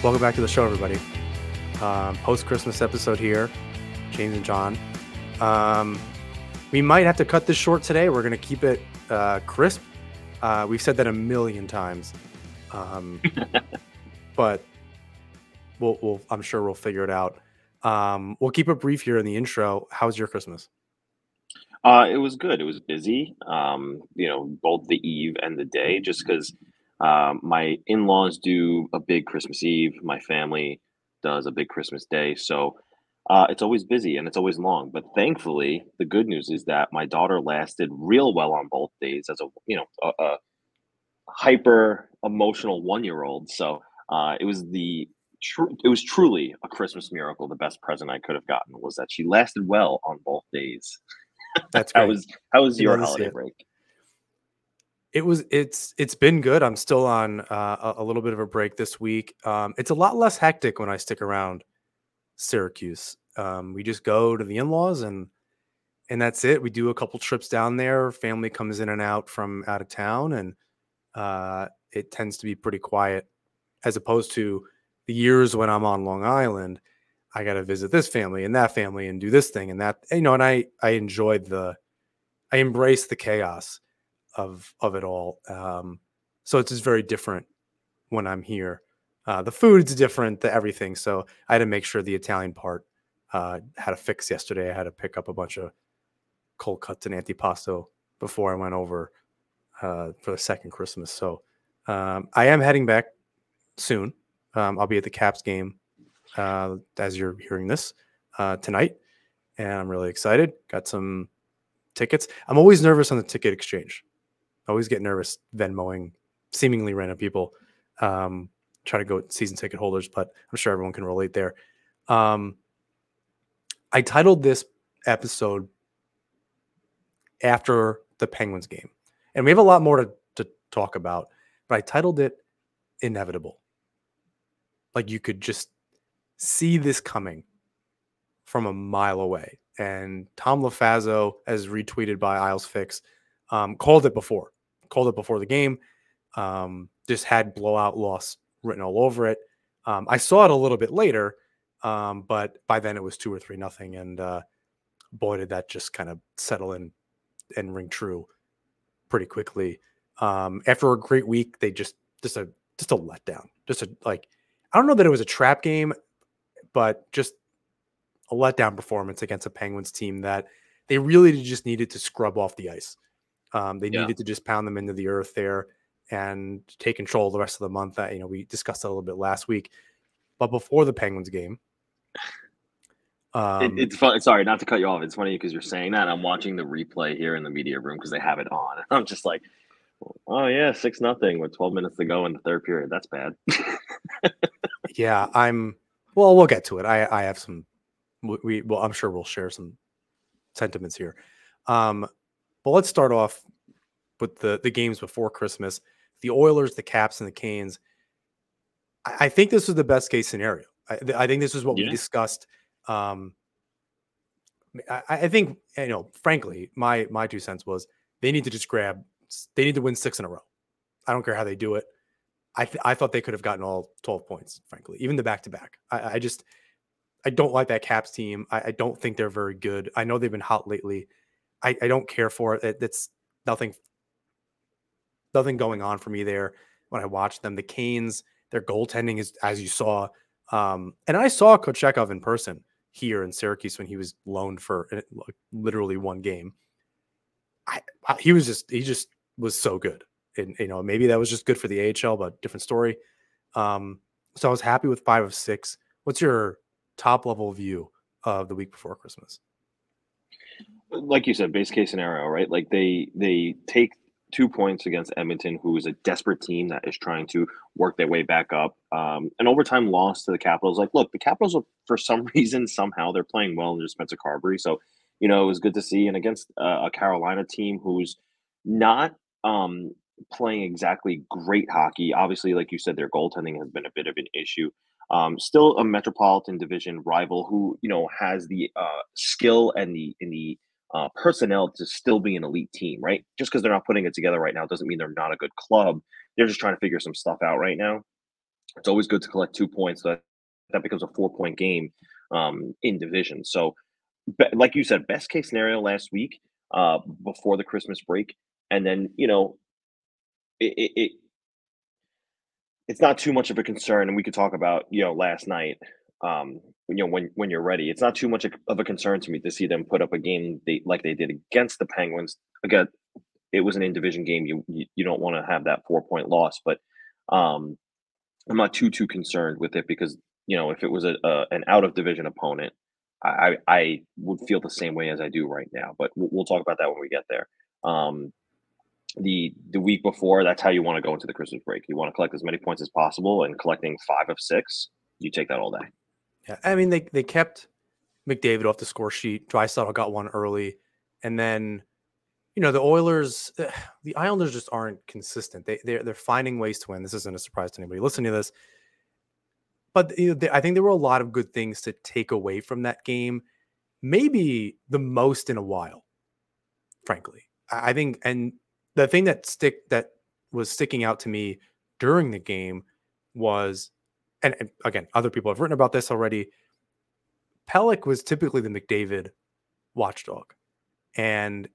Welcome back to the show, everybody. Um, Post Christmas episode here, James and John. Um, we might have to cut this short today. We're going to keep it uh, crisp. Uh, we've said that a million times, um, but we'll, we'll, I'm sure we'll figure it out. Um, we'll keep it brief here in the intro. How's your Christmas? Uh, it was good. It was busy. Um, you know, both the eve and the day, just because um, my in-laws do a big Christmas Eve. My family does a big Christmas Day. So uh, it's always busy and it's always long. But thankfully, the good news is that my daughter lasted real well on both days as a you know a, a hyper emotional one-year-old. So uh, it was the tr- it was truly a Christmas miracle. The best present I could have gotten was that she lasted well on both days. That's how great. was how was your love to see holiday break? It was it's it's been good. I'm still on uh, a, little bit of a break this week. Um, it's a lot less hectic when I stick around Syracuse. Um, we just go to the in-laws and and that's it. We do a couple trips down there. Family comes in and out from out of town, and uh, it tends to be pretty quiet, as opposed to the years when I'm on Long Island. I got to visit this family and that family and do this thing and that. You know, and I I enjoyed the, I embrace the chaos of of it all. Um, so it's just very different when I'm here. Uh, the food's different, the everything. So I had to make sure the Italian part uh, had a fix yesterday. I had to pick up a bunch of cold cuts and antipasto before I went over uh, for the second Christmas. So um, I am heading back soon. Um, I'll be at the Caps game uh, as you're hearing this uh, tonight, and I'm really excited. Got some tickets. I'm always nervous on the ticket exchange. Always get nervous Venmoing seemingly random people. Um, try to go season ticket holders, but I'm sure everyone can relate there. Um, I titled this episode after the Penguins game, and we have a lot more to, to talk about, but I titled it Inevitable. Like you could just see this coming from a mile away. And Tom LaFazzo, as retweeted by Isles Fix, um, called it before, called it before the game. Um, just had blowout loss written all over it. Um, I saw it a little bit later, um, but by then it was two or three nothing, and uh, boy, did that just kind of settle in and ring true pretty quickly. Um, after a great week, they just just a just a letdown, just a like I don't know that it was a trap game, but just a letdown performance against a Penguins team that they really just needed to scrub off the ice. Um, they Yeah. needed to just pound them into the earth there and take control the rest of the month. That you know we discussed that a little bit last week, but before the Penguins game, um, It, it's fun. Sorry, not to cut you off. It's funny because you're saying that. I'm watching the replay here in the media room because they have it on. I'm just like, oh yeah, six nothing with 12 minutes to go in the third period. That's bad. yeah, I'm. Well, we'll get to it. I I have some. We well, I'm sure we'll share some sentiments here. Um, but let's start off with the the games before Christmas. The Oilers, the Caps, and the Canes. I, I think this was the best case scenario. I, I think this is what we discussed. Um, I, I think you know, frankly, my my two cents was they need to just grab. They need to win six in a row. I don't care how they do it. I th- I thought they could have gotten all twelve points. Frankly, even the back to back. I I just I don't like that Caps team. I, I don't think they're very good. I know they've been hot lately. I, I don't care for it. it. It's nothing. Nothing going on for me there when I watch them. The Canes, their goaltending is as you saw, um, and I saw Kochetkov in person here in Syracuse when he was loaned for uh, literally one game. I, I- he was just he just was so good, and you know maybe that was just good for the AHL, but different story. Um, so I was happy with five of six. What's your top level view of the week before Christmas? Like you said, base case scenario, right? Like they they take two points against Edmonton, who is a desperate team that is trying to work their way back up. Um, an overtime loss to the Capitals. Like, look, the Capitals, are- for some reason, somehow they're playing well under Spencer Carbery. So, you know, it was good to see. And against uh, a Carolina team who's not um, playing exactly great hockey. Obviously, like you said, their goaltending has been a bit of an issue. Um, still a Metropolitan Division rival who you know has the uh, skill and the and the uh, personnel to still be an elite team, right? Just because they're not putting it together right now doesn't mean they're not a good club. They're just trying to figure some stuff out right now. it's always good to collect two points. So that that becomes a four point game um, in division. So, like you said, best case scenario last week uh, before the Christmas break, and then you know, it, it, it it's not too much of a concern, and we could talk about you know last night. Um, you know when when you're ready, it's not too much of a concern to me to see them put up a game they, like they did against the Penguins. Again, it was an in division game. You you, don't want to have that four point loss, but um, I'm not too too concerned with it because you know if it was a, a an out of division opponent, I I would feel the same way as I do right now. But we'll, we'll talk about that when we get there. Um, the the week before, that's how you want to go into the Christmas break. You want to collect as many points as possible, and collecting five of six, you take that all day. Yeah, I mean they they kept McDavid off the score sheet. Draisaitl got one early, and then you know the Oilers, the Islanders just aren't consistent. They they're they're finding ways to win. This isn't a surprise to anybody listening to this, but you know, they, I think there were a lot of good things to take away from that game. Maybe the most in a while, frankly. I think, and the thing that stick that was sticking out to me during the game was, and, and again, other people have written about this already. Pelech was typically the McDavid watchdog, and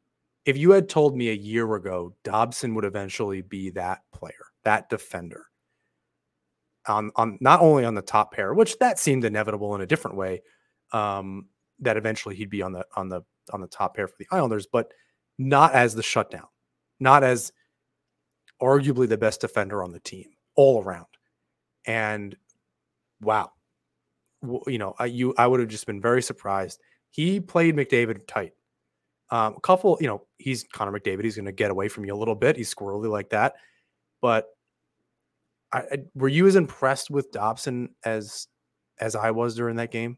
if you had told me a year ago Dobson would eventually be that player, that defender, on on not only on the top pair, which that seemed inevitable in a different way, um, that eventually he'd be on the on the on the top pair for the Islanders, but not as the shutdown, not as arguably the best defender on the team all around. And wow, you know, I, you I would have just been very surprised. He played McDavid tight. Um, a couple, you know, he's Connor McDavid. He's going to get away from you a little bit. He's squirrely like that. But I, I, were you as impressed with Dobson as as I was during that game?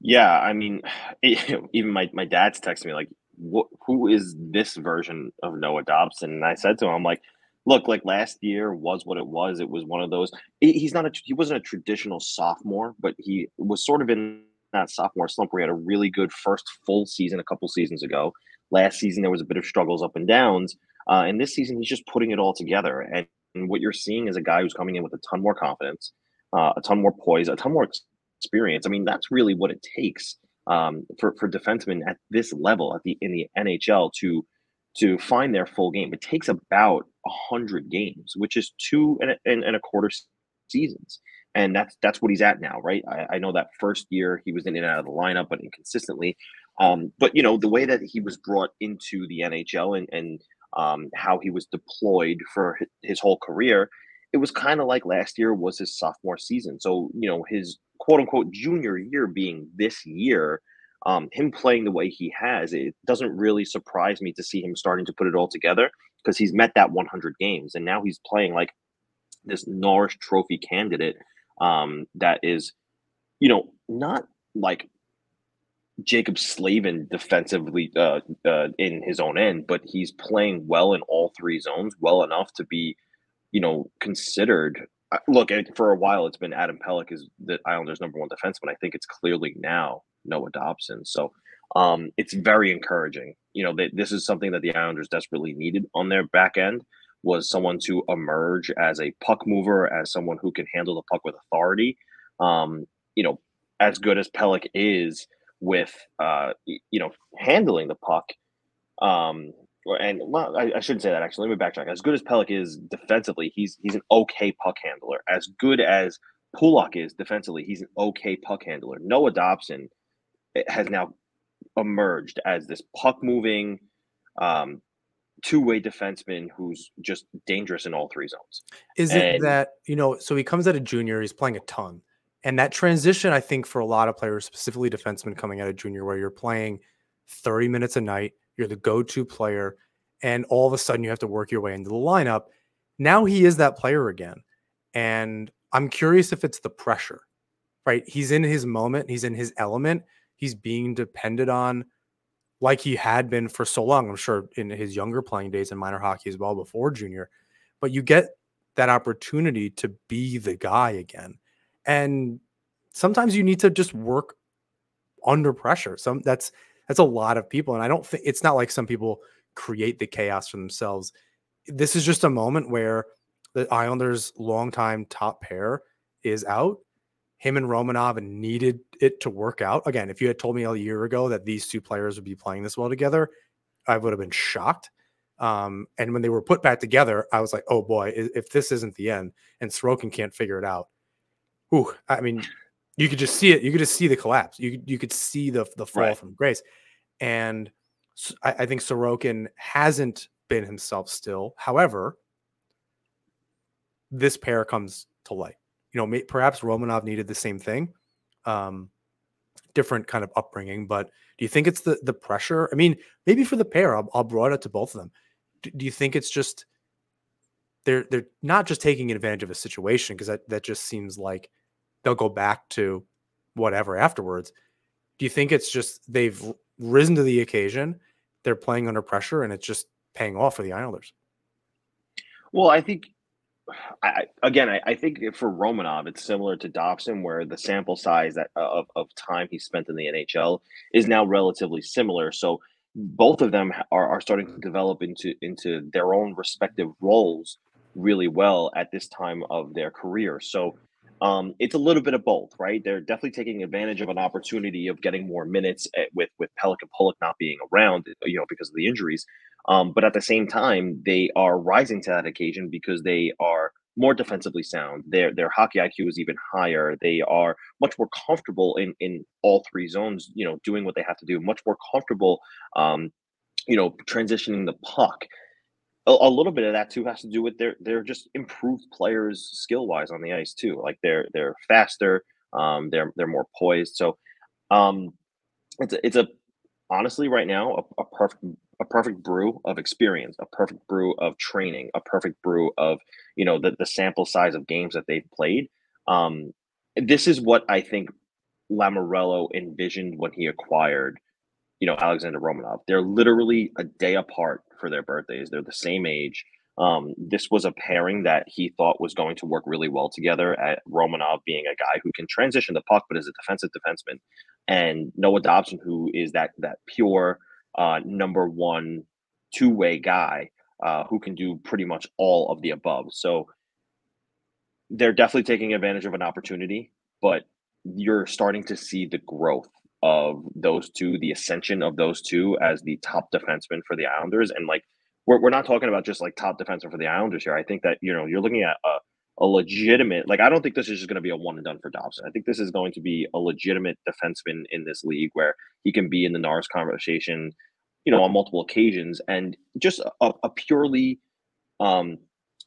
Yeah, I mean, it, even my my dad's texting me like, "What? Who is this version of Noah Dobson?" And I said to him, "I'm like." Look, like last year was what it was. It was one of those. He's not a. He wasn't a traditional sophomore, but he was sort of in that sophomore slump where he had a really good first full season a couple seasons ago. Last season there was a bit of struggles up and downs, uh, and this season he's just putting it all together. And, and, what you're seeing is a guy who's coming in with a ton more confidence, uh, a ton more poise, a ton more experience. I mean, that's really what it takes um, for for defensemen at this level at the in the NHL to to find their full game. It takes about a hundred games, which is two and a, and, and a quarter seasons and that's that's what he's at now, right? I, I, know that first year he was in and out of the lineup, but inconsistently. Um, but you know the way that he was brought into the NHL and and um, how he was deployed for his whole career, it was kind of like last year was his sophomore season. So you know his quote unquote junior year being this year, um, him playing the way he has, it doesn't really surprise me to see him starting to put it all together because he's met that 100 games and now he's playing like this Norris Trophy candidate um, that is, you know, not like Jaccob Slavin defensively uh, uh, in his own end, but he's playing well in all three zones, well enough to be, you know, considered. Uh, look, for a while it's been Adam Pelech is the Islanders' number one defenseman. I think it's clearly now Noah Dobson. So um, it's very encouraging. You know, this is something that the Islanders desperately needed on their back end was someone to emerge as a puck mover, as someone who can handle the puck with authority. Um, you know, as good as Pelech is with, uh, you know, handling the puck. Um, and well, I, I, shouldn't say that actually. Let me backtrack. As good as Pelech is defensively, he's he's an okay puck handler. As good as Pulock is defensively, he's an okay puck handler. Noah Dobson eh, has now emerged as this puck moving, um, two-way defenseman who's just dangerous in all three zones. Is and, it that you know? So he comes out of junior, he's playing a ton, and that transition, I think, for a lot of players, specifically defensemen coming out of junior, where you're playing 30 minutes a night, you're the go-to player, and all of a sudden you have to work your way into the lineup. Now he is that player again, and I'm curious if it's the pressure, right? He's in his moment, he's in his element, he's being depended on like he had been for so long. I'm sure in his younger playing days in minor hockey as well before junior. But you get that opportunity to be the guy again. And sometimes you need to just work under pressure. Some that's that's a lot of people. And I don't think it's not like some people create the chaos for themselves. This is just a moment where the Islanders' longtime top pair is out. Him and Romanov needed it to work out. Again, if you had told me a year ago that these two players would be playing this well together, I would have been shocked. Um, and when they were put back together, I was like, oh boy, if this isn't the end and Sorokin can't figure it out, ooh, I mean, you could just see it. You could just see the collapse. You you could see the the fall right. from grace. And I, I think Sorokin hasn't been himself still. However, this pair comes to light. You know, may, perhaps Romanov needed the same thing, um, different kind of upbringing. But do you think it's the the pressure? I mean, maybe for the pair, I'll, I'll broaden it to both of them. Do, do you think it's just they're they're not just taking advantage of a situation because that that just seems like they'll go back to whatever afterwards. Do you think it's just they've risen to the occasion, they're playing under pressure, and it's just paying off for the Islanders? Well, I think I, again, I, I, think for Romanov, it's similar to Dobson, where the sample size that, of, of time he spent in the NHL is now relatively similar. So both of them are, are starting to develop into into their own respective roles really well at this time of their career. So um, it's a little bit of both, right? They're definitely taking advantage of an opportunity of getting more minutes at, with with Pelech and Pulock not being around, you know, because of the injuries. Um, but at the same time, they are rising to that occasion because they are more defensively sound. Their their hockey IQ is even higher. They are much more comfortable in in all three zones. You know, doing what they have to do. Much more comfortable. Um, you know, transitioning the puck a, a, little bit of that too has to do with their they're just improved players skill wise on the ice too. Like they're they're faster, um, they're they're more poised. So um, it's a, it's a honestly right now a, a perfect a perfect brew of experience, a perfect brew of training, a perfect brew of you know the the sample size of games that they've played. Um, this is what I think Lamoriello envisioned when he acquired you know Alexander Romanov. They're literally a day apart for their birthdays. They're the same age. Um, this was a pairing that he thought was going to work really well together. At Romanov being a guy who can transition the puck, but is a defensive defenseman, and Noah Dobson, who is that that pure uh, number one two way guy uh, who can do pretty much all of the above. So they're definitely taking advantage of an opportunity, but you're starting to see the growth of those two, the ascension of those two as the top defenseman for the Islanders. And like, we're, we're not talking about just like top defenseman for the Islanders here. I think that, you know, you're looking at a, a legitimate, like, I don't think this is just going to be a one and done for Dobson. I think this is going to be a legitimate defenseman in this league where he can be in the Norris conversation, you know, on multiple occasions and just a, a purely, um,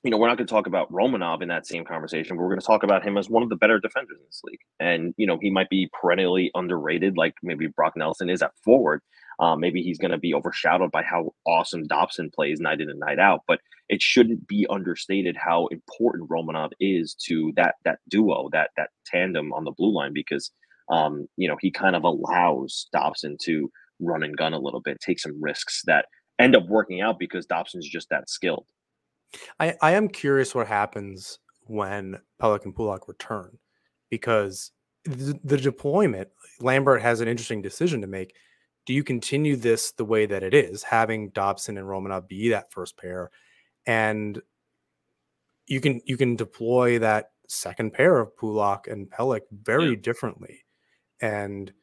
you know, we're not going to talk about Romanov in that same conversation. But we're going to talk about him as one of the better defenders in this league. And, you know, he might be perennially underrated, like maybe Brock Nelson is at forward. Um, maybe he's going to be overshadowed by how awesome Dobson plays night in and night out. But it shouldn't be understated how important Romanov is to that that duo, that that tandem on the blue line, because um, you know he kind of allows Dobson to run and gun a little bit, take some risks that end up working out because Dobson's just that skilled. I, I am curious what happens when Pelech and Pulock return because the, the deployment, Lambert has an interesting decision to make. Do you continue this the way that it is, having Dobson and Romanov be that first pair, and you can you can deploy that second pair of Pulock and Pelech very yeah. differently, and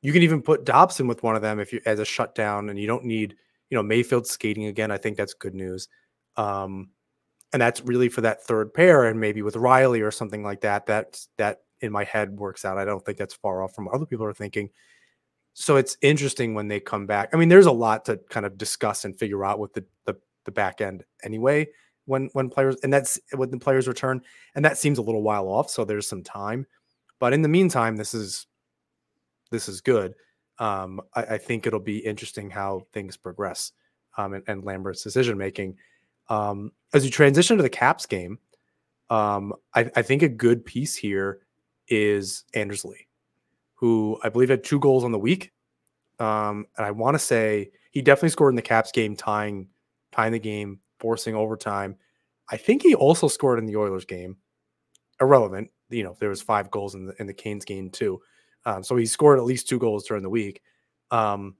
you can even put Dobson with one of them if you as a shutdown, and you don't need you know Mayfield skating again. I think that's good news. Um, and that's really for that third pair, and maybe with Reilly or something like that. That that in my head works out. I don't think that's far off from what other people are thinking. So it's interesting when they come back. I mean, there's a lot to kind of discuss and figure out with the the, the back end anyway. When when players and that's when the players return, and that seems a little while off. So there's some time, but in the meantime, this is this is good. Um, I, I think it'll be interesting how things progress um, and, and Lambert's decision making. Um, as you transition to the Caps game, um, I, I, think a good piece here is Anders Lee, who I believe had two goals on the week. Um, and I want to say he definitely scored in the Caps game, tying tying the game, forcing overtime. I think he also scored in the Oilers game. Irrelevant, you know, there was five goals in the in the Canes game too. Um, so he scored at least two goals during the week. Um,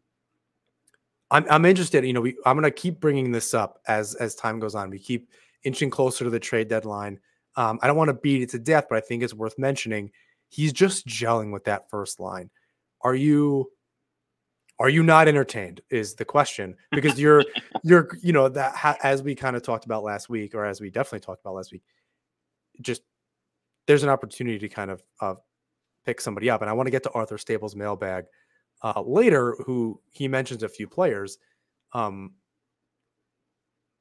I'm I'm interested. You know, we, I'm going to keep bringing this up as as time goes on. We keep inching closer to the trade deadline. Um, I don't want to beat it to death, but I think it's worth mentioning. He's just gelling with that first line. Are you are you not entertained is the question because you're you're you know that ha, as we kind of talked about last week or as we definitely talked about last week just there's an opportunity to kind of uh, pick somebody up and i want to get to arthur staples mailbag uh, later who he mentions a few players um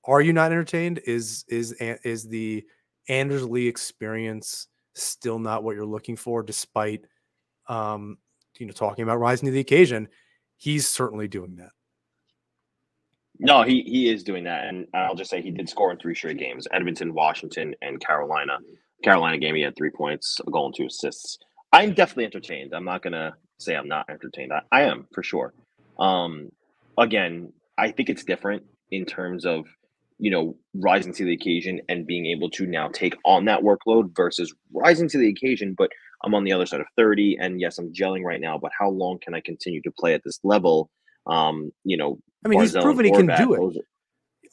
are you not entertained is is is the anders lee experience still not what you're looking for despite um you know talking about rising to the occasion he's certainly doing that. No, he he is doing that, and I'll just say he did score in three straight games: Edmonton, Washington, and Carolina. Carolina game, he had three points, a goal, and two assists. I'm definitely entertained. I'm not gonna say I'm not entertained. I, I am for sure. Um, again, I think it's different in terms of you know rising to the occasion and being able to now take on that workload versus rising to the occasion, but I'm on the other side of 30, and yes, I'm gelling right now. But how long can I continue to play at this level? Um, you know, I mean, Barzal he's proven he can do it.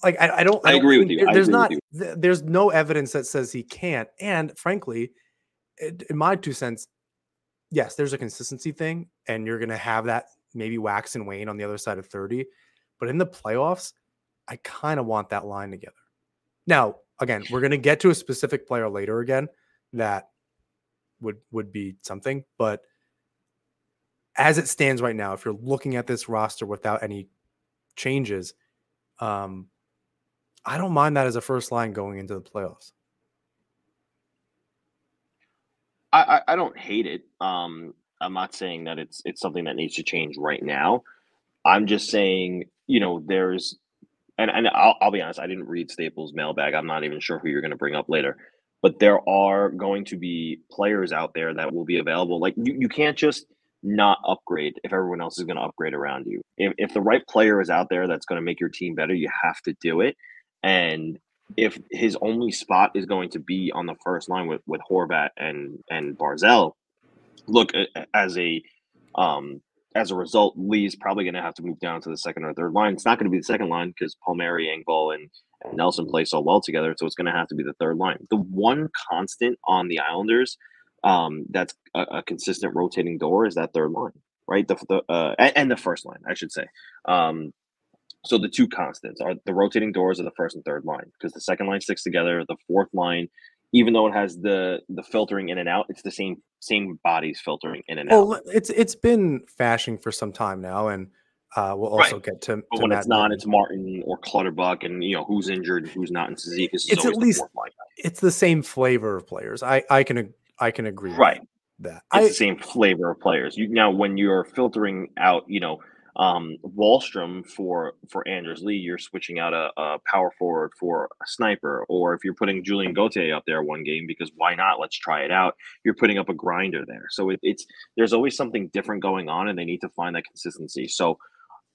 Like I, I, don't. I, I agree with you. There's not. There's no evidence that says he can't. And frankly, in my two cents, yes, there's a consistency thing, and you're going to have that maybe wax and wane on the other side of 30. But in the playoffs, I kind of want that line together. Now, again, we're going to get to a specific player later again that would would be something. But as it stands right now, if you're looking at this roster without any changes, um, I don't mind that as a first line going into the playoffs. I, I, don't hate it. Um, I'm not saying that it's it's something that needs to change right now. I'm just saying, you know, there's, and and I'll, I'll be honest, I didn't read Staples' mailbag. I'm not even sure who you're going to bring up later but there are going to be players out there that will be available. Like you, you can't just not upgrade if everyone else is going to upgrade around you. If, if the right player is out there that's going to make your team better, you have to do it. And if his only spot is going to be on the first line with with Horvat and and Barzal, look as a um as a result, Lee's probably going to have to move down to the second or third line. It's not going to be the second line because Palmieri, Engvall, and Nelson play so well together. So it's going to have to be the third line. The one constant on the Islanders um, that's a, a, consistent rotating door is that third line, right? The, the uh, and, and, the first line, I should say. Um, so the two constants are the rotating doors of the first and third line because the second line sticks together. The fourth line, even though it has the the filtering in and out, it's the same same bodies filtering in and well, out. It's it's been fashing for some time now, and uh, we'll also right. get to, but to when Matt it's not, it's Martin or Clutterbuck, and you know who's injured, who's not in Cizikas. It's at least it's the same flavor of players. I I can I can agree. Right. that it's I, the same flavor of players. You now when you're filtering out, you know, um, Wahlstrom for for Anders Lee, you're switching out a, a, power forward for a sniper, or if you're putting Julien Gauthier up there one game because why not? Let's try it out. You're putting up a grinder there, so it, it's there's always something different going on, and they need to find that consistency. So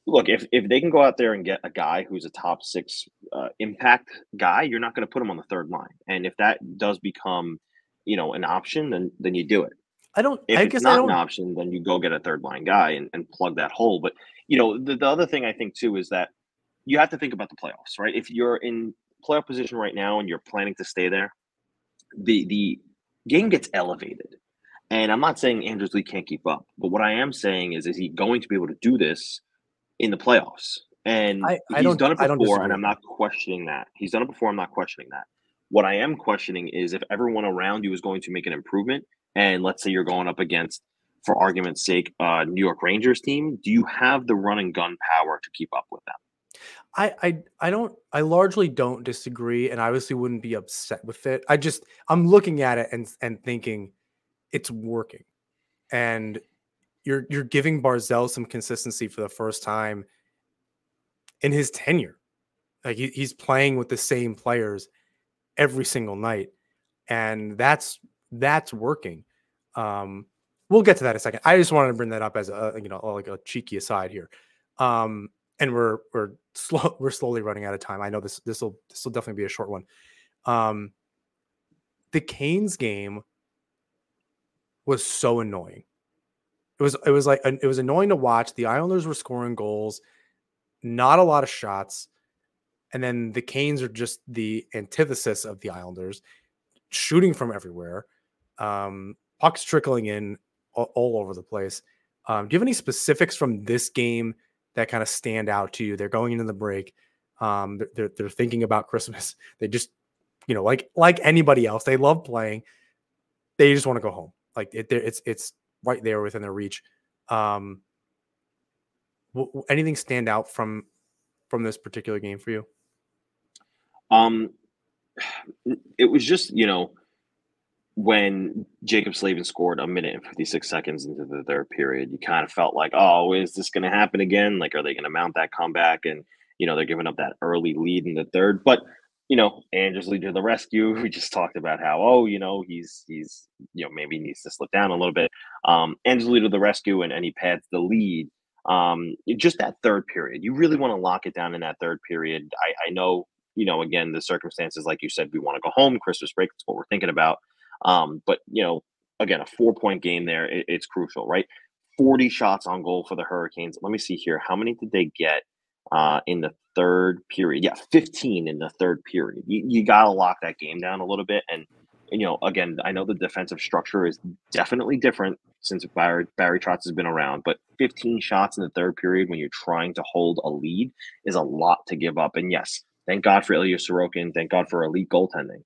look, if, if they can go out there and get a guy who's a top six uh, impact guy, you're not going to put him on the third line. And if that does become, you know, an option, then then you do it. I don't. If I it's guess not an option, then you go get a third line guy and, and plug that hole. But you know, the, the other thing I think too is that you have to think about the playoffs, right? If you're in playoff position right now and you're planning to stay there, the the game gets elevated. And I'm not saying Anders Lee can't keep up, but what I am saying is, is he going to be able to do this in the playoffs. And I, I he's done it before, and I'm not questioning that. He's done it before. I'm not questioning that. What I am questioning is if everyone around you is going to make an improvement, and let's say you're going up against, for argument's sake, uh, New York Rangers team, do you have the run and gun power to keep up with them? I, I I don't I largely don't disagree and I obviously wouldn't be upset with it. I just I'm looking at it and and thinking it's working. And you're you're giving Barzal some consistency for the first time in his tenure. Like he, he's playing with the same players every single night, and that's that's working. Um, we'll get to that in a second. I just wanted to bring that up as a you know like a cheeky aside here. Um, and we're we're slow we're slowly running out of time. I know this this will this will definitely be a short one. Um, the Canes game was so annoying it was it was like it was annoying to watch. The Islanders were scoring goals, not a lot of shots. And then the Canes are just the antithesis of the Islanders, shooting from everywhere, um, pucks trickling in all, all over the place. Um, do you have any specifics from this game that kind of stand out to you? They're going into the break. Um, they're, they're thinking about Christmas. They just, you know, like like anybody else, they love playing. They just want to go home. Like it, it's it's right there within their reach. Um, w- anything stand out from from this particular game for you? Um, it was just you know when Jaccob Slavin scored a minute and 56 seconds into the third period, you kind of felt like, oh, is this going to happen again? Like, are they going to mount that comeback? And, you know, they're giving up that early lead in the third. But, you know, Anders Lee to the rescue. We just talked about how, oh, you know, he's, he's, you know, maybe needs to slip down a little bit. Um, Anders Lee to the rescue and, and he pads the lead. Um, just that third period, you really want to lock it down in that third period. I, I know, you know, again, the circumstances, like you said, we want to go home, Christmas break. That's what we're thinking about. Um, but you know, again, a four point game there, it, it's crucial, right? 40 shots on goal for the Hurricanes. Let me see here. How many did they get uh, in the third period? Yeah, 15 in the third period. You, you got to lock that game down a little bit. And, you know, again, I know the defensive structure is definitely different since Barry, Barry Trotz has been around, but 15 shots in the third period when you're trying to hold a lead is a lot to give up. And yes, thank God for Ilya Sorokin. Thank God for elite goaltending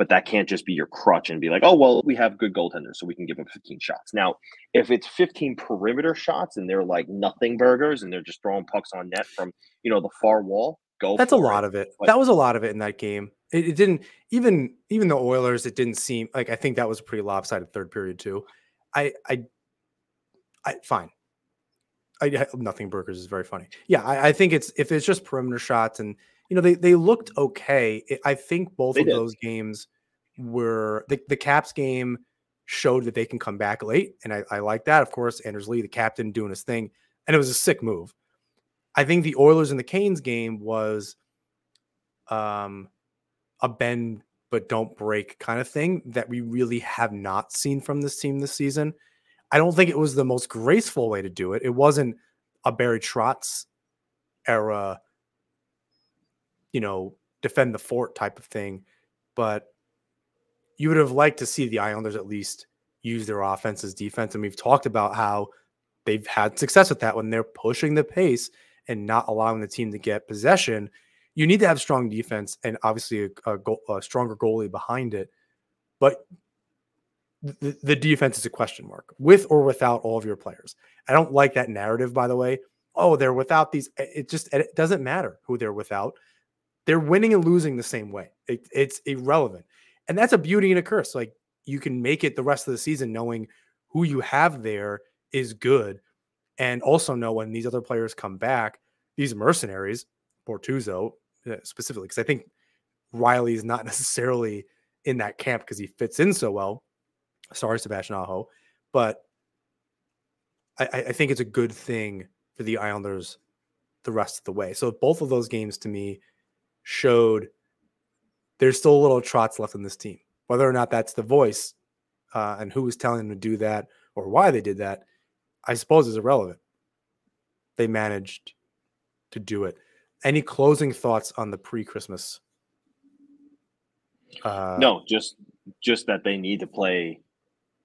but that can't just be your crutch and be like, oh, well, we have good goaltenders, so we can give them 15 shots. Now, if it's 15 perimeter shots and they're like nothing burgers and they're just throwing pucks on net from, you know, the far wall, go. That's a lot it. of it. But, that was a lot of it in that game. It, it, didn't even even the Oilers. It didn't seem like I think that was a pretty lopsided third period too. I I I fine. I nothing burgers is very funny. Yeah, I, I think it's if it's just perimeter shots and you know, they they looked okay. I think both they of did. those games were the, the Caps game showed that they can come back late. And I, I like that. Of course, Anders Lee, the captain, doing his thing. And it was a sick move. I think the Oilers and the Canes game was um a bend but don't break kind of thing that we really have not seen from this team this season. I don't think it was the most graceful way to do it. It wasn't a Barry Trotz era you know, defend the fort type of thing. But you would have liked to see the Islanders at least use their offense as defense. And we've talked about how they've had success with that when they're pushing the pace and not allowing the team to get possession. You need to have strong defense and obviously a, a, goal, a stronger goalie behind it. But the, the defense is a question mark with or without all of your players. I don't like that narrative, by the way. Oh, they're without these. It just it doesn't matter who they're without they're winning and losing the same way. It, it's irrelevant. And that's a beauty and a curse. Like you can make it the rest of the season knowing who you have there is good. And also know when these other players come back, these mercenaries, Bortuzzo uh, specifically, because I think Reilly is not necessarily in that camp because he fits in so well. Sorry, Sebastian Aho. But I, I think it's a good thing for the Islanders the rest of the way. So both of those games to me showed there's still a little Trotz left in this team. Whether or not that's the voice uh, and who was telling them to do that or why they did that, I suppose is irrelevant. They managed to do it. Any closing thoughts on the pre-Christmas? Uh, no, just just that they need to play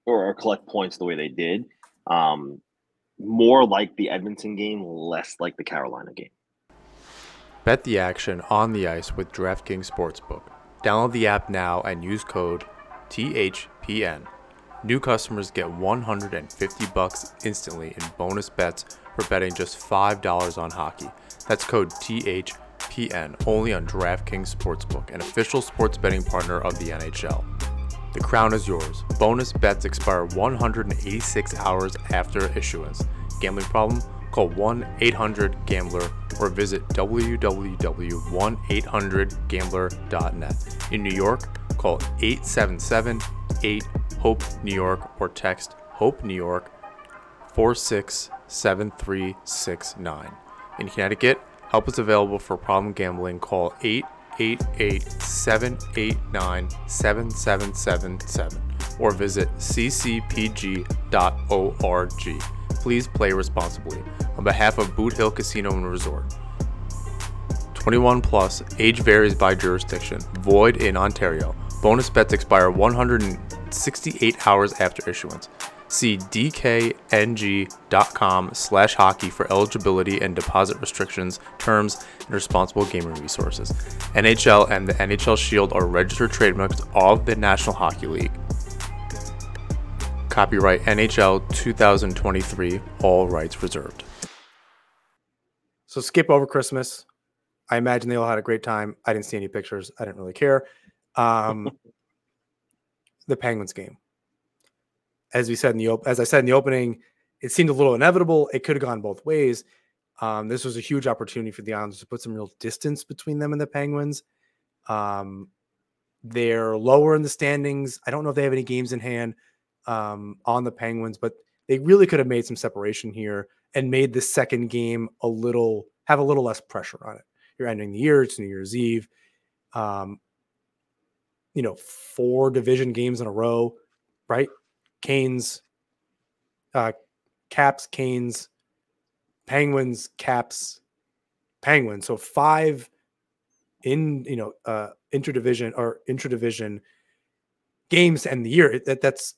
or, or collect points the way they did. Um, more like the Edmonton game, less like the Carolina game. Bet the action on the ice with DraftKings Sportsbook. Download the app now and use code THPN. New customers get 150 bucks instantly in bonus bets for betting just $5 on hockey. That's code THPN only on DraftKings Sportsbook, an official sports betting partner of the NHL. The crown is yours. Bonus bets expire 186 hours after issuance. Gambling problem? Call 1 800 Gambler or visit www.1800Gambler.net. In New York, call 877 8 HOPE New York or text HOPE New York 467369. In Connecticut, help is available for problem gambling. Call 888 789 7777 or visit ccpg.org. Please play responsibly. On behalf of Boot Hill Casino and Resort, 21 plus, age varies by jurisdiction, void in Ontario. Bonus bets expire 168 hours after issuance. See dkng.com slash hockey for eligibility and deposit restrictions, terms, and responsible gaming resources. NHL and the NHL Shield are registered trademarks of the National Hockey League. Copyright NHL 2023, all rights reserved. So skip over Christmas. I imagine they all had a great time. I didn't see any pictures. I didn't really care. Um, the Penguins game as we said in the op- as I said in the opening, it seemed a little inevitable. It could have gone both ways. Um, this was a huge opportunity for the Islanders to put some real distance between them and the Penguins. Um, they're lower in the standings. I don't know if they have any games in hand um, on the Penguins, but they really could have made some separation here and made the second game a little have a little less pressure on it. You're ending the year; it's New Year's Eve. Um, you know, four division games in a row, right? Canes, uh, Caps, Canes, Penguins, Caps, Penguins. So five in you know uh interdivision or interdivision games to end the year. That that's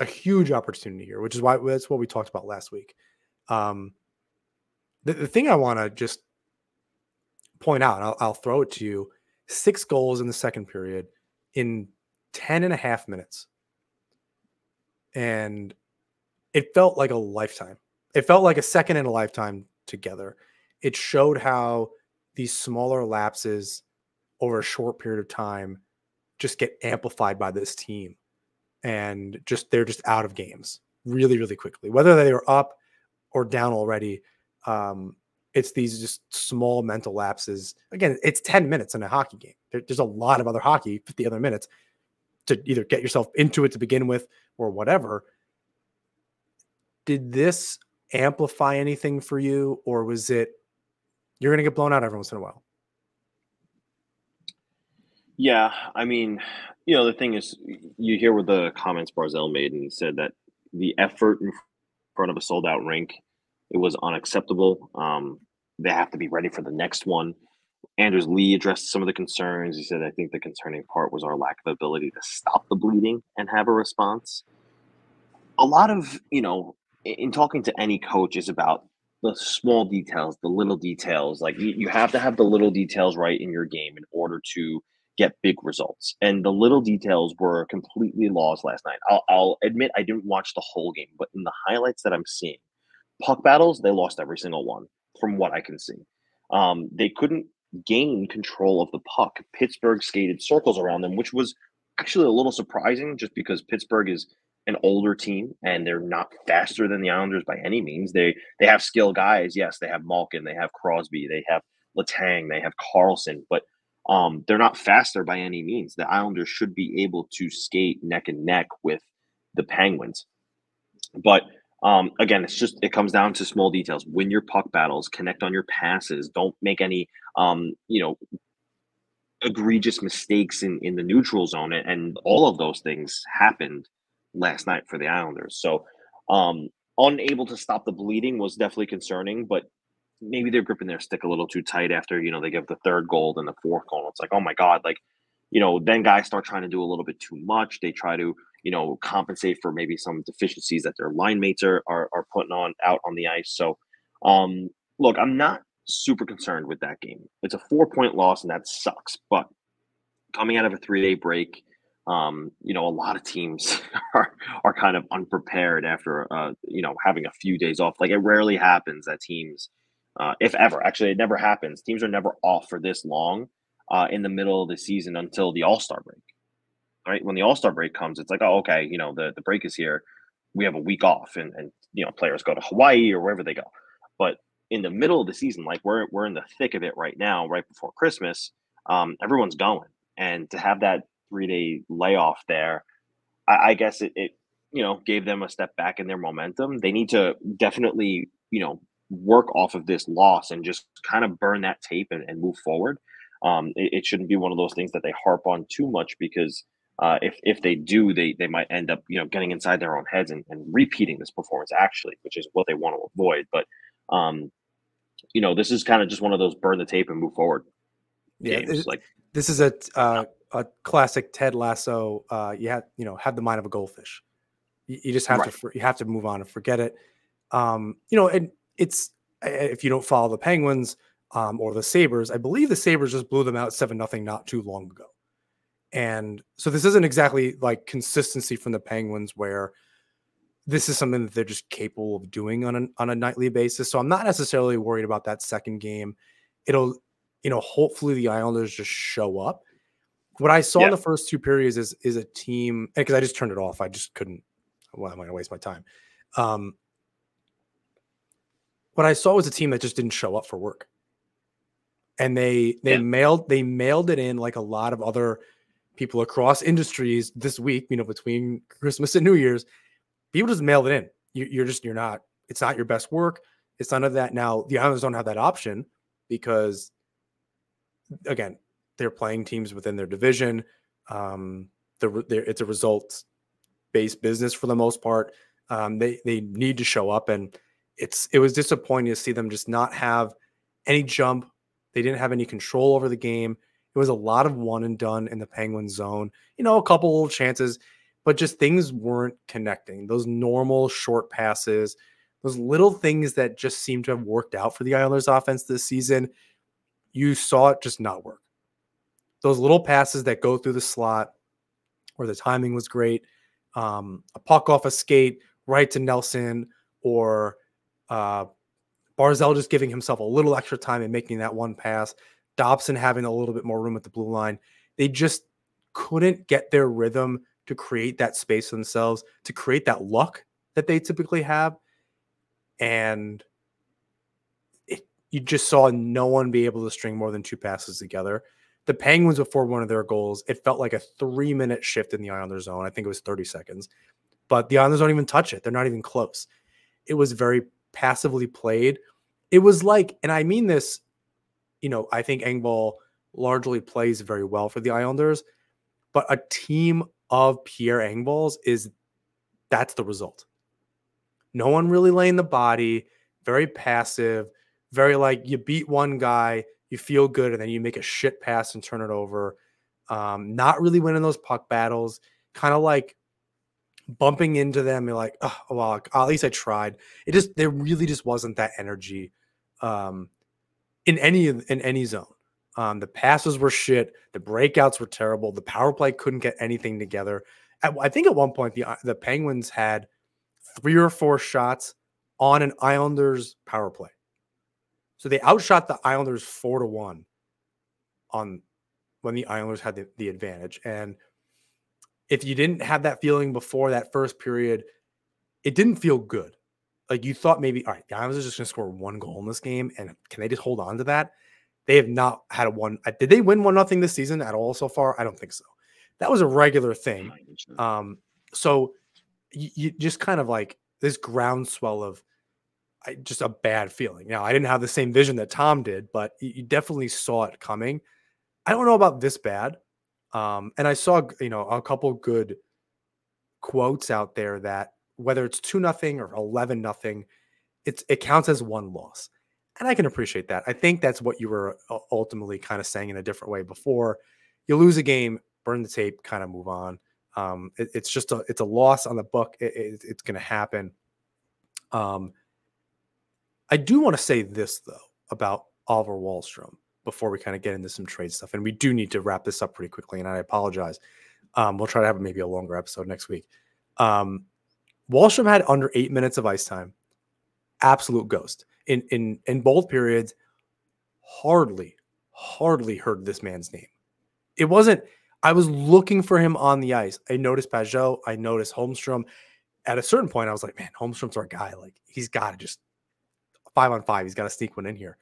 a huge opportunity here, which is why that's what we talked about last week. Um, the, the thing I want to just point out, I'll, I'll throw it to you: six goals in the second period in 10 and a half minutes and it felt like a lifetime. It felt like a second in a lifetime together. It showed how these smaller lapses over a short period of time just get amplified by this team and just they're just out of games really really quickly whether they are up or down already um, it's these just small mental lapses again it's 10 minutes in a hockey game there, there's a lot of other hockey 50 other minutes to either get yourself into it to begin with or whatever. Did this amplify anything for you, or was it you're going to get blown out every once in a while? Yeah, I mean, you know, the thing is, you hear what the comments Barzal made, and he said that the effort in front of a sold out rink it was unacceptable. Um, they have to be ready for the next one. Anders Lee addressed some of the concerns. He said, I think the concerning part was our lack of ability to stop the bleeding and have a response. A lot of, you know, in talking to any coach is about the small details, the little details. Like you, you have to have the little details right in your game in order to get big results. And the little details were completely lost last night. I'll, I'll admit I didn't watch the whole game, but in the highlights that I'm seeing, puck battles, they lost every single one from what I can see. Um, they couldn't gain control of the puck. Pittsburgh skated circles around them, which was actually a little surprising just because Pittsburgh is an older team and they're not faster than the Islanders by any means. They they have skill guys. Yes, they have Malkin, they have Crosby, they have Letang, they have Karlsson, but um, they're not faster by any means. The Islanders should be able to skate neck and neck with the Penguins. But um, again, it's just it comes down to small details. Win your puck battles, connect on your passes. Don't make any um, you know egregious mistakes in in the neutral zone, and all of those things happened last night for the Islanders. So um, unable to stop the bleeding was definitely concerning, but maybe they're gripping their stick a little too tight after you know they give the third goal and the fourth goal. It's like oh my god, like you know then guys start trying to do a little bit too much. They try to you know, compensate for maybe some deficiencies that their line mates are are, are putting on out on the ice. So, um, look, I'm not super concerned with that game. It's a four point loss, and that sucks. But coming out of a three day break, um, you know, a lot of teams are are kind of unprepared after uh, you know having a few days off. Like it rarely happens that teams, uh, if ever, actually, it never happens. Teams are never off for this long uh, in the middle of the season until the All Star break right? When the All Star break comes, it's like, oh, okay, you know, the, the break is here. We have a week off, and and you know, players go to Hawaii or wherever they go. But in the middle of the season, like we're we're in the thick of it right now, right before Christmas. Um, everyone's going, and to have that three day layoff there, I, I guess it, it you know gave them a step back in their momentum. They need to definitely you know work off of this loss and just kind of burn that tape and, and move forward. Um, it, it, shouldn't be one of those things that they harp on too much because uh, if if they do, they they might end up you know getting inside their own heads and, and repeating this performance actually, which is what they want to avoid. But um, you know, this is kind of just one of those burn the tape and move forward. Yeah, games. like this is a uh, a classic Ted Lasso. Uh, you have you know have the mind of a goldfish. You, you just have right. to you have to move on and forget it. Um, you know, and it's if you don't follow the Penguins um, or the Sabres, I believe the Sabres just blew them out seven nothing not too long ago. And so this isn't exactly like consistency from the Penguins where this is something that they're just capable of doing on a, on a nightly basis. So I'm not necessarily worried about that second game. It'll, you know, hopefully the Islanders just show up. What I saw yeah. in the first two periods is is a team because I just turned it off. I just couldn't. Why am I going to waste my time? Um, what I saw was a team that just didn't show up for work, and they they yeah. mailed they mailed it in like a lot of other people across industries this week. You know, between Christmas and New Year's, people just mailed it in. You, you're just you're not. It's not your best work. It's none of that. Now the Islanders don't have that option because, again, they're playing teams within their division. Um, the, it's a results based business for the most part. Um, they they need to show up, and it's it was disappointing to see them just not have any jump. They didn't have any control over the game. It was a lot of one and done in the Penguin zone. You know, a couple chances but just things weren't connecting. Those normal short passes, those little things that just seem to have worked out for the Islanders offense this season, you saw it just not work. Those little passes that go through the slot where the timing was great, um, a puck off a skate right to Nelson, or uh, Barzal just giving himself a little extra time and making that one pass, Dobson having a little bit more room at the blue line. They just couldn't get their rhythm to create that space themselves, to create that luck that they typically have. And it, you just saw no one be able to string more than two passes together. The Penguins, before one of their goals, it felt like a three minute shift in the Islanders zone. I think it was 30 seconds, but the Islanders don't even touch it. They're not even close. It was very passively played. It was like, and I mean this, you know, I think Engvall largely plays very well for the Islanders, but a team of Pierre Engvalls is that's the result. No one really laying the body, very passive, very like you beat one guy, you feel good, and then you make a shit pass and turn it over. Um, not really winning those puck battles, kind of like bumping into them. You're like, oh, well, at least I tried. It just there really just wasn't that energy um, in any in any zone. Um, the passes were shit. The breakouts were terrible. The power play couldn't get anything together. At, I think at one point the uh, the Penguins had three or four shots on an Islanders power play. So they outshot the Islanders four to one on when the Islanders had the, the advantage. And if you didn't have that feeling before that first period, it didn't feel good. Like you thought maybe, all right, the Islanders are just going to score one goal in this game, and can they just hold on to that? They have not had a one. Uh, did they win one nothing this season at all so far? I don't think so. That was a regular thing. Um, so you, you just kind of like this groundswell of I, just a bad feeling. Now I didn't have the same vision that Tom did, but you, definitely saw it coming. I don't know about this bad. Um, and I saw you know a couple good quotes out there that whether it's two nothing or eleven nothing, it's it counts as one loss and I can appreciate that. I think that's what you were ultimately kind of saying in a different way before. You lose a game, burn the tape, kind of move on. Um, it, it's just a it's a loss on the book. It, it, it's going to happen. Um, I do want to say this though about Oliver Wahlstrom before we kind of get into some trade stuff, and we do need to wrap this up pretty quickly. And I apologize. Um, we'll try to have maybe a longer episode next week. Um, Wahlstrom had under eight minutes of ice time. Absolute ghost in in in both periods hardly hardly heard this man's name. It wasn't I was looking for him on the ice. I noticed Pageau, I noticed Holmstrom. At a certain point, I was like, man, Holmstrom's our guy. Like, he's got to just five on five. He's got to sneak one in here.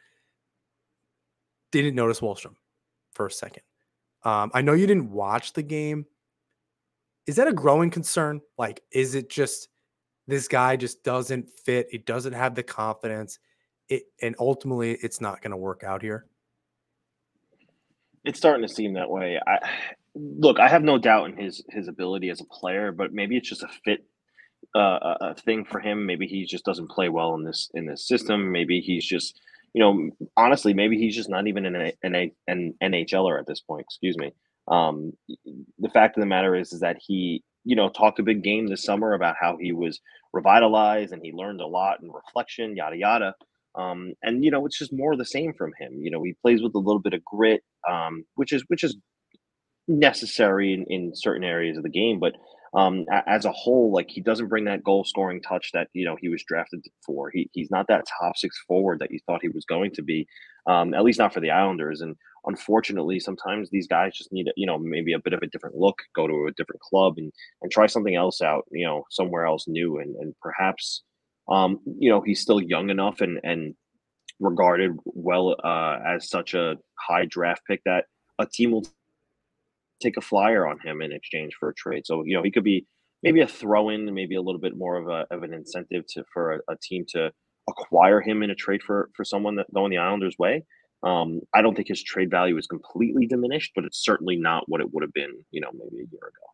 Didn't notice Wahlstrom for a second. Um, I know you didn't watch the game. Is that a growing concern? Like, is it just this guy just doesn't fit? He doesn't have the confidence it, and ultimately it's not going to work out here? It's starting to seem that way. I look, I have no doubt in his his ability as a player, but maybe it's just a fit uh, a thing for him. Maybe he just doesn't play well in this in this system. Maybe he's just you know, honestly, maybe he's just not even an, an, an NHLer at this point. Excuse me. Um, the fact of the matter is, is that he, you know, talked a big game this summer about how he was revitalized and he learned a lot in reflection, yada yada. Um, and you know, it's just more of the same from him. You know, he plays with a little bit of grit, um, which is which is necessary in, in certain areas of the game. But um, as a whole, like he doesn't bring that goal scoring touch that you know he was drafted for. He, he's not that top six forward that you thought he was going to be, um, at least not for the Islanders. And unfortunately, sometimes these guys just need you know maybe a bit of a different look, go to a different club, and and try something else out, you know, somewhere else new, and and perhaps, um, you know, he's still young enough and and regarded well uh, as such a high draft pick that a team will take a flyer on him in exchange for a trade. So you know he could be maybe a throw in, maybe a little bit more of a of an incentive to for a, a team to acquire him in a trade for for someone that going the Islanders' way. Um, I don't think his trade value is completely diminished, but it's certainly not what it would have been, you know, maybe a year ago.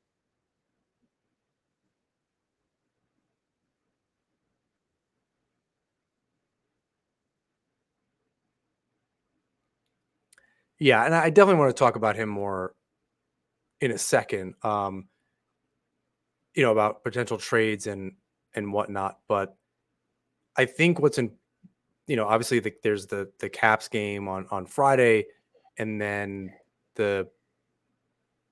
Yeah, and I definitely want to talk about him more in a second. Um, you know about potential trades and and whatnot, but I think what's in, you know, obviously the, there's the the Caps game on on Friday, and then the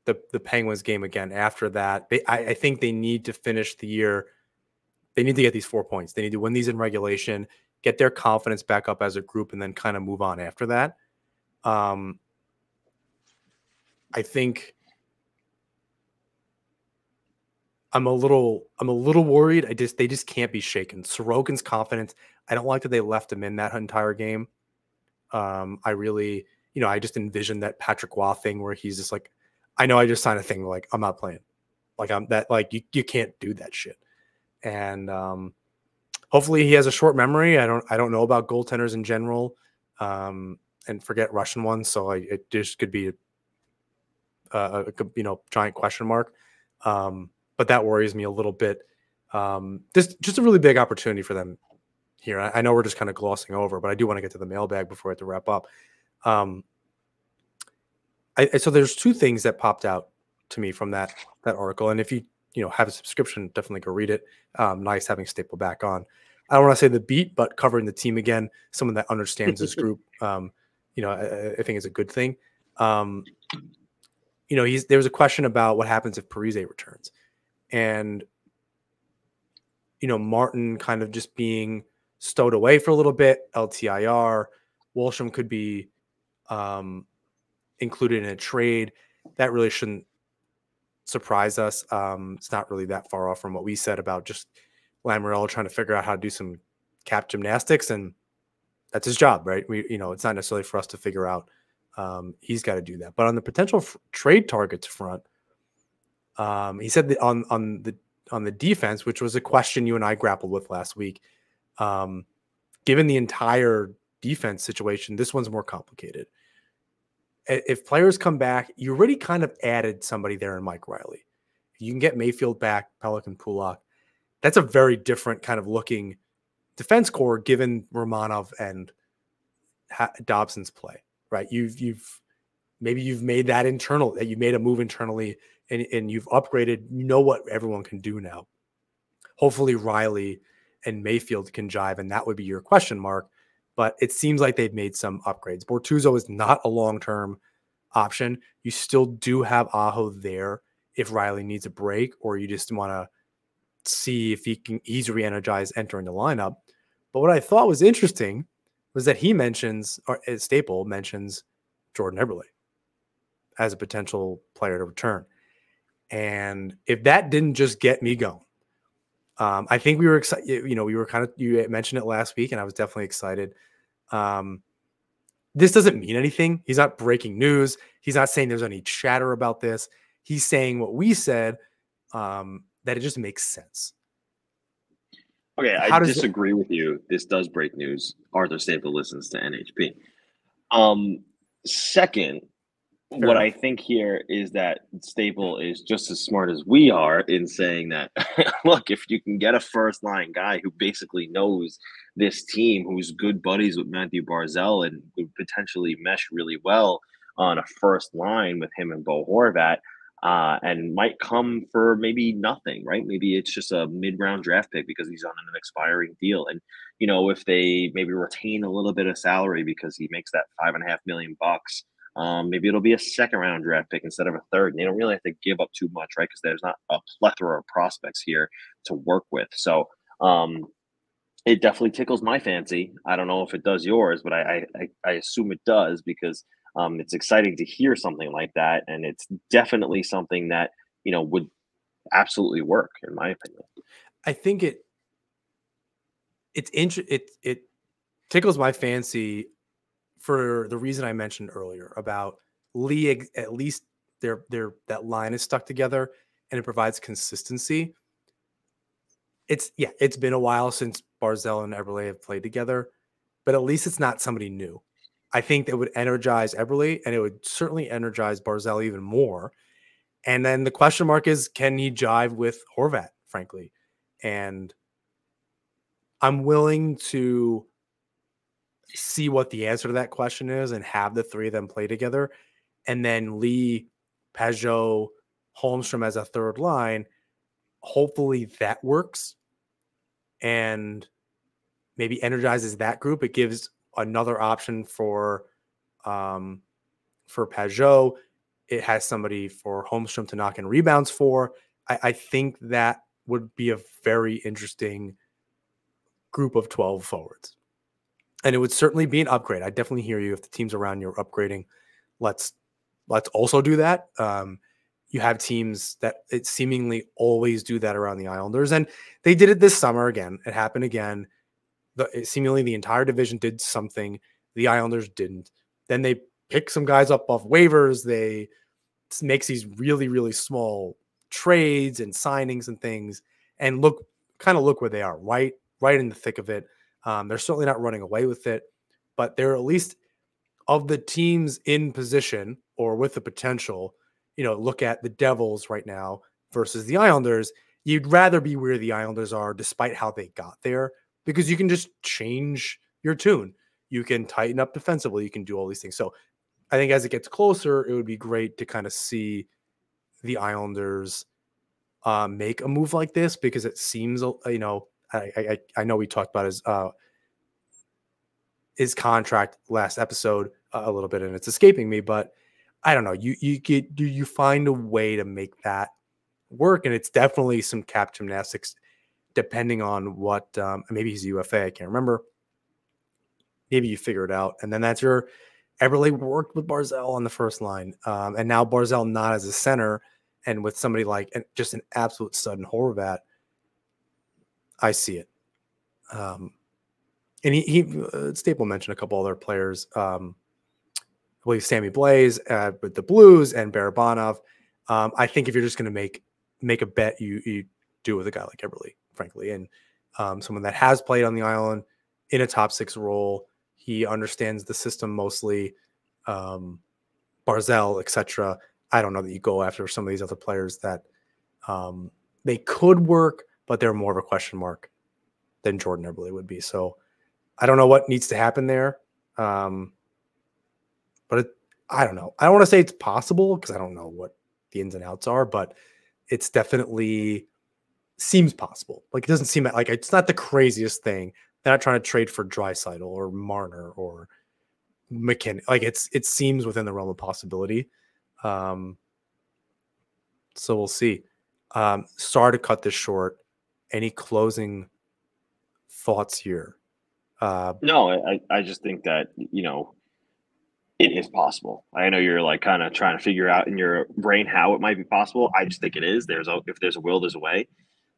the the Penguins game again after that. They, I, I think they need to finish the year. They need to get these four points. They need to win these in regulation, get their confidence back up as a group, and then kind of move on after that. Um, I think I'm a little I'm a little worried. I just they just can't be shaken. Sorokin's confidence. I don't like that they left him in that entire game. Um, I really, you know, I just envisioned that Patrick Roy thing where he's just like, I know I just signed a thing like I'm not playing. Like I'm that like you you can't do that shit. And um hopefully he has a short memory. I don't I don't know about goaltenders in general. Um and forget Russian ones. So I, it just could be a, a, a you know giant question mark. Um, but that worries me a little bit. Um, this just a really big opportunity for them here. I, I know we're just kind of glossing over, but I do want to get to the mailbag before I have to wrap up. Um, I, so there's two things that popped out to me from that that article, and if you you know have a subscription, definitely go read it. Um, nice having Staple back on. I don't want to say the beat, but covering the team again, someone that understands this group, um, you know, I, I, think is a good thing. Um, you know, he's there was a question about what happens if Parise returns and you know Martin kind of just being stowed away for a little bit. LTIR, Wahlstrom could be um, included in a trade. That really shouldn't surprise us. Um, it's not really that far off from what we said about just Lamoriello trying to figure out how to do some cap gymnastics, and that's his job, right? We, you know, it's not necessarily for us to figure out. Um, he's got to do that. But on the potential f- trade targets front, um, he said that on on the on the defense, which was a question you and I grappled with last week. Um, given the entire defense situation, this one's more complicated. If players come back, you already kind of added somebody there in Mike Reilly. You can get Mayfield back, Pelican Pulock. That's a very different kind of looking defense core given Romanov and Dobson's play, right? You've you've maybe you've made that internal that you made a move internally and, and you've upgraded, you know what everyone can do now. Hopefully, Reilly and Mayfield can jive, and that would be your question mark. But it seems like they've made some upgrades. Bortuzzo is not a long term option. You still do have Aho there if Reilly needs a break, or you just want to see if he can he's re-energized entering the lineup. But what I thought was interesting was that he mentions, or uh, Staple mentions Jordan Eberle as a potential player to return. And if that didn't just get me going, um, I think we were excited. You know, we were kind of you mentioned it last week, and I was definitely excited. Um, this doesn't mean anything. He's not breaking news. He's not saying there's any chatter about this. He's saying what we said um, that it just makes sense. Okay, How I disagree it- with you. This does break news. Arthur Staple listens to NHP. Um, second, Fair what enough. I think here is that Staple is just as smart as we are in saying that, look, if you can get a first line guy who basically knows this team, who's good buddies with Mathew Barzal and would potentially mesh really well on a first line with him and Bo Horvat, uh, and might come for maybe nothing, right? Maybe it's just a mid round draft pick because he's on an expiring deal. And, you know, if they maybe retain a little bit of salary because he makes that five and a half million bucks um, maybe it'll be a second round draft pick instead of a third. And they don't really have to give up too much, right? Because there's not a plethora of prospects here to work with. So um, it definitely tickles my fancy. I don't know if it does yours, but I I, I assume it does because um, it's exciting to hear something like that, and it's definitely something that you know would absolutely work, in my opinion. I think it it's int- it it tickles my fancy for the reason I mentioned earlier about Lee, at least their their that line is stuck together and it provides consistency. It's yeah, it's been a while since Barzal and Eberle have played together, but at least it's not somebody new. I think that would energize Eberle and it would certainly energize Barzal even more. And then the question mark is can he jive with Horvat, frankly? And I'm willing to see what the answer to that question is and have the three of them play together. And then Lee, Pageau, Holmstrom as a third line. Hopefully that works and maybe energizes that group. It gives another option for um for Pageau. It has somebody for Holmstrom to knock in rebounds for. I, I think that would be a very interesting group of 12 forwards and it would certainly be an upgrade. I definitely hear you. If the teams around you are upgrading, let's let's also do that. Um, you have teams that it seemingly always do that around the Islanders, and they did it this summer again. It happened again. The, seemingly the entire division did something. The Islanders didn't. Then they pick some guys up off waivers. They makes these really really small trades and signings and things, and look kind of look where they are right right in the thick of it. Um, they're certainly not running away with it, but they're at least of the teams in position or with the potential. You know, look at the Devils right now versus the Islanders. You'd rather be where the Islanders are, despite how they got there, because you can just change your tune. You can tighten up defensively. You can do all these things. So I think as it gets closer, it would be great to kind of see the Islanders uh, make a move like this because it seems, you know, I, I, I know we talked about his uh, his contract last episode a little bit, and it's escaping me. But I don't know. You you get do you find a way to make that work? And it's definitely some cap gymnastics, depending on what. Um, maybe he's UFA. I can't remember. Maybe you figure it out, and then that's your. Eberle worked with Barzal on the first line, um, and now Barzal not as a center, and with somebody like just an absolute stud in Horvat I see it. Um, and he, he uh, Staple mentioned a couple other players. Um, I believe Sammy Blais uh, with the Blues and Barabanov. Um, I think if you're just going to make make a bet, you you do with a guy like Eberle, frankly, and um, someone that has played on the island in a top six role. He understands the system mostly. Um, Barzal, etc. I don't know that you go after some of these other players that um, they could work, but they're more of a question mark than Jordan Eberle would be. So I don't know what needs to happen there. Um, but it, I don't know. I don't want to say it's possible because I don't know what the ins and outs are, but it's definitely seems possible. Like it doesn't seem like it's not the craziest thing. They're not trying to trade for Draisaitl or Marner or MacKinnon. Like it's it seems within the realm of possibility. Um, so we'll see. Um, sorry to cut this short any closing thoughts here? Uh, no, I, I just think that, you know, it is possible. I know you're like kind of trying to figure out in your brain how it might be possible. I just think it is. There's a if there's a will, there's a way.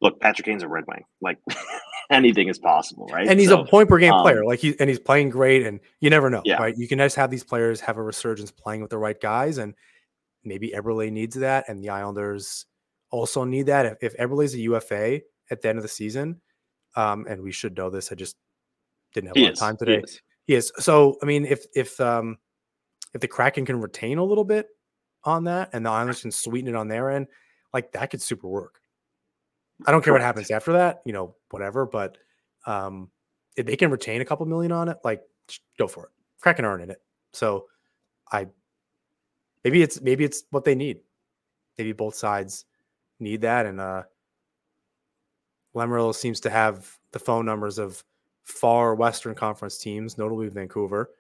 Look, Patrick Kane's a Red Wing. Like anything is possible, right? And he's so, a point per game um, player. Like he and he's playing great. And you never know, yeah. right? You can just have these players have a resurgence playing with the right guys, and maybe Eberle needs that, and the Islanders also need that. If, if Eberle's a UFA at the end of the season. Um, and we should know this. I just didn't have he a lot of time today. He is. he is. So I mean, if if um if the Kraken can retain a little bit on that, and the Islanders can sweeten it on their end, like that could super work. I don't care what happens after that, you know, whatever. But um, if they can retain a couple million on it, like go for it. Kraken earn in it. So I maybe it's maybe it's what they need. Maybe both sides need that. And uh Lamoriello seems to have the phone numbers of far Western Conference teams, notably Vancouver.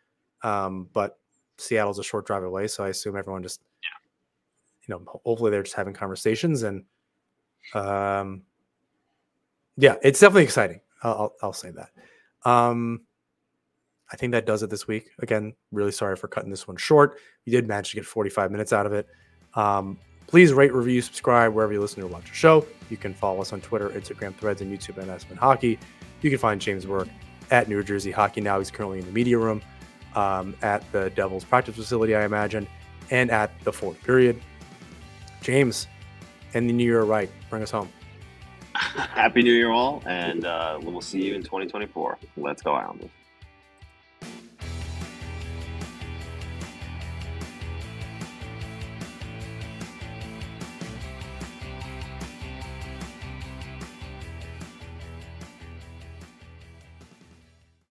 Um, but Seattle's a short drive away, so I assume everyone just, you know, hopefully they're just having conversations and, um, yeah, it's definitely exciting. I'll, I'll, I'll say that. Um, I think that does it this week. Again, really sorry for cutting this one short. We did manage to get 45 minutes out of it. Um, please rate, review, subscribe wherever you listen or watch the show. You can follow us on Twitter, Instagram, Threads, and YouTube at Aspen Hockey. You can find James work at New Jersey Hockey now. He's currently in the media room um, at the Devils practice facility, I imagine, and at the fourth period. James, and the new year right. Bring us home. Happy New Year, all, and uh, we'll see you in 2024. Let's go, Islanders.